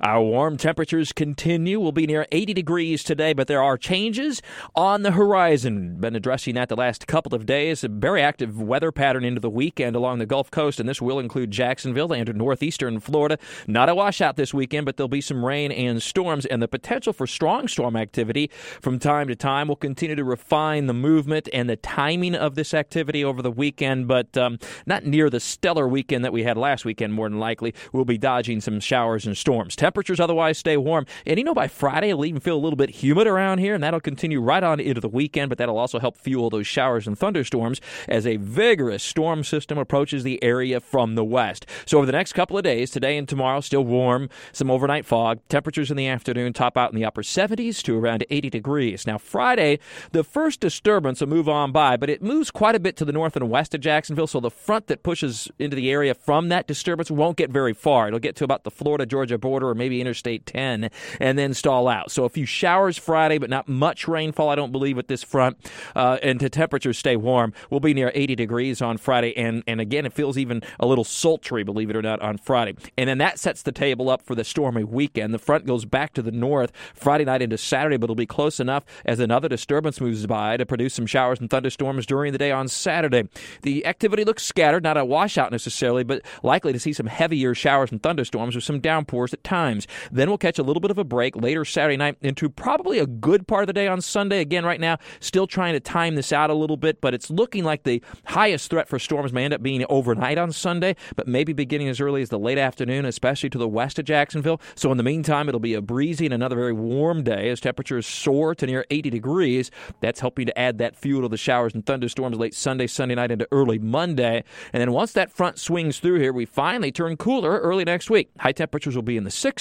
Our warm temperatures continue. We'll be near 80 degrees today, but there are changes on the horizon. Been addressing that the last couple of days. A very active weather pattern into the weekend along the Gulf Coast, and this will include Jacksonville and northeastern Florida. Not a washout this weekend, but there'll be some rain and storms, and the potential for strong storm activity from time to time. We'll continue to refine the movement and the timing of this activity over the weekend, but um, not near the stellar weekend that we had last weekend, more than likely. We'll be dodging some showers and storms. Temperatures otherwise stay warm. And you know, by Friday, it'll even feel a little bit humid around here, and that'll continue right on into the weekend, but that'll also help fuel those showers and thunderstorms as a vigorous storm system approaches the area from the west. So, over the next couple of days, today and tomorrow, still warm, some overnight fog. Temperatures in the afternoon top out in the upper 70s to around 80 degrees. Now, Friday, the first disturbance will move on by, but it moves quite a bit to the north and west of Jacksonville, so the front that pushes into the area from that disturbance won't get very far. It'll get to about the Florida Georgia border or maybe Interstate 10 and then stall out. So a few showers Friday, but not much rainfall, I don't believe, with this front. Uh, and to temperatures stay warm. We'll be near 80 degrees on Friday. And, and again, it feels even a little sultry, believe it or not, on Friday. And then that sets the table up for the stormy weekend. The front goes back to the north Friday night into Saturday, but it'll be close enough as another disturbance moves by to produce some showers and thunderstorms during the day on Saturday. The activity looks scattered, not a washout necessarily, but likely to see some heavier showers and thunderstorms with some downpours at times. Then we'll catch a little bit of a break later Saturday night into probably a good part of the day on Sunday. Again, right now, still trying to time this out a little bit, but it's looking like the highest threat for storms may end up being overnight on Sunday, but maybe beginning as early as the late afternoon, especially to the west of Jacksonville. So in the meantime, it'll be a breezy and another very warm day as temperatures soar to near 80 degrees. That's helping to add that fuel to the showers and thunderstorms late Sunday, Sunday night into early Monday. And then once that front swings through here, we finally turn cooler early next week. High temperatures will be in the 60s.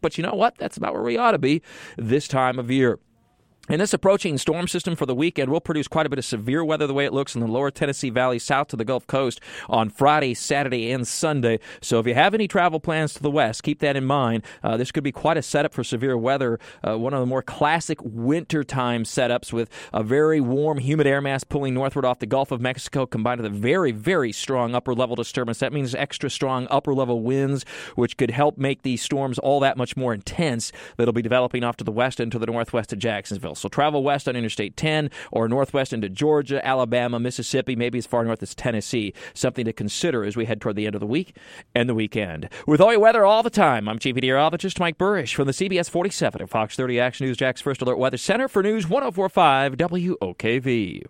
But you know what? That's about where we ought to be this time of year. And this approaching storm system for the weekend will produce quite a bit of severe weather the way it looks in the lower Tennessee Valley south to the Gulf Coast on Friday, Saturday, and Sunday. So if you have any travel plans to the west, keep that in mind. Uh, this could be quite a setup for severe weather. Uh, one of the more classic wintertime setups with a very warm, humid air mass pulling northward off the Gulf of Mexico combined with a very, very strong upper level disturbance. That means extra strong upper level winds, which could help make these storms all that much more intense that'll be developing off to the west and to the northwest of Jacksonville. So travel west on Interstate 10 or northwest into Georgia, Alabama, Mississippi, maybe as far north as Tennessee. Something to consider as we head toward the end of the week and the weekend. With all your weather all the time, I'm Chief Meteorologist Mike Buresh from the CBS 47 and Fox 30 Action News Jax First Alert Weather Center for News 1045 WOKV.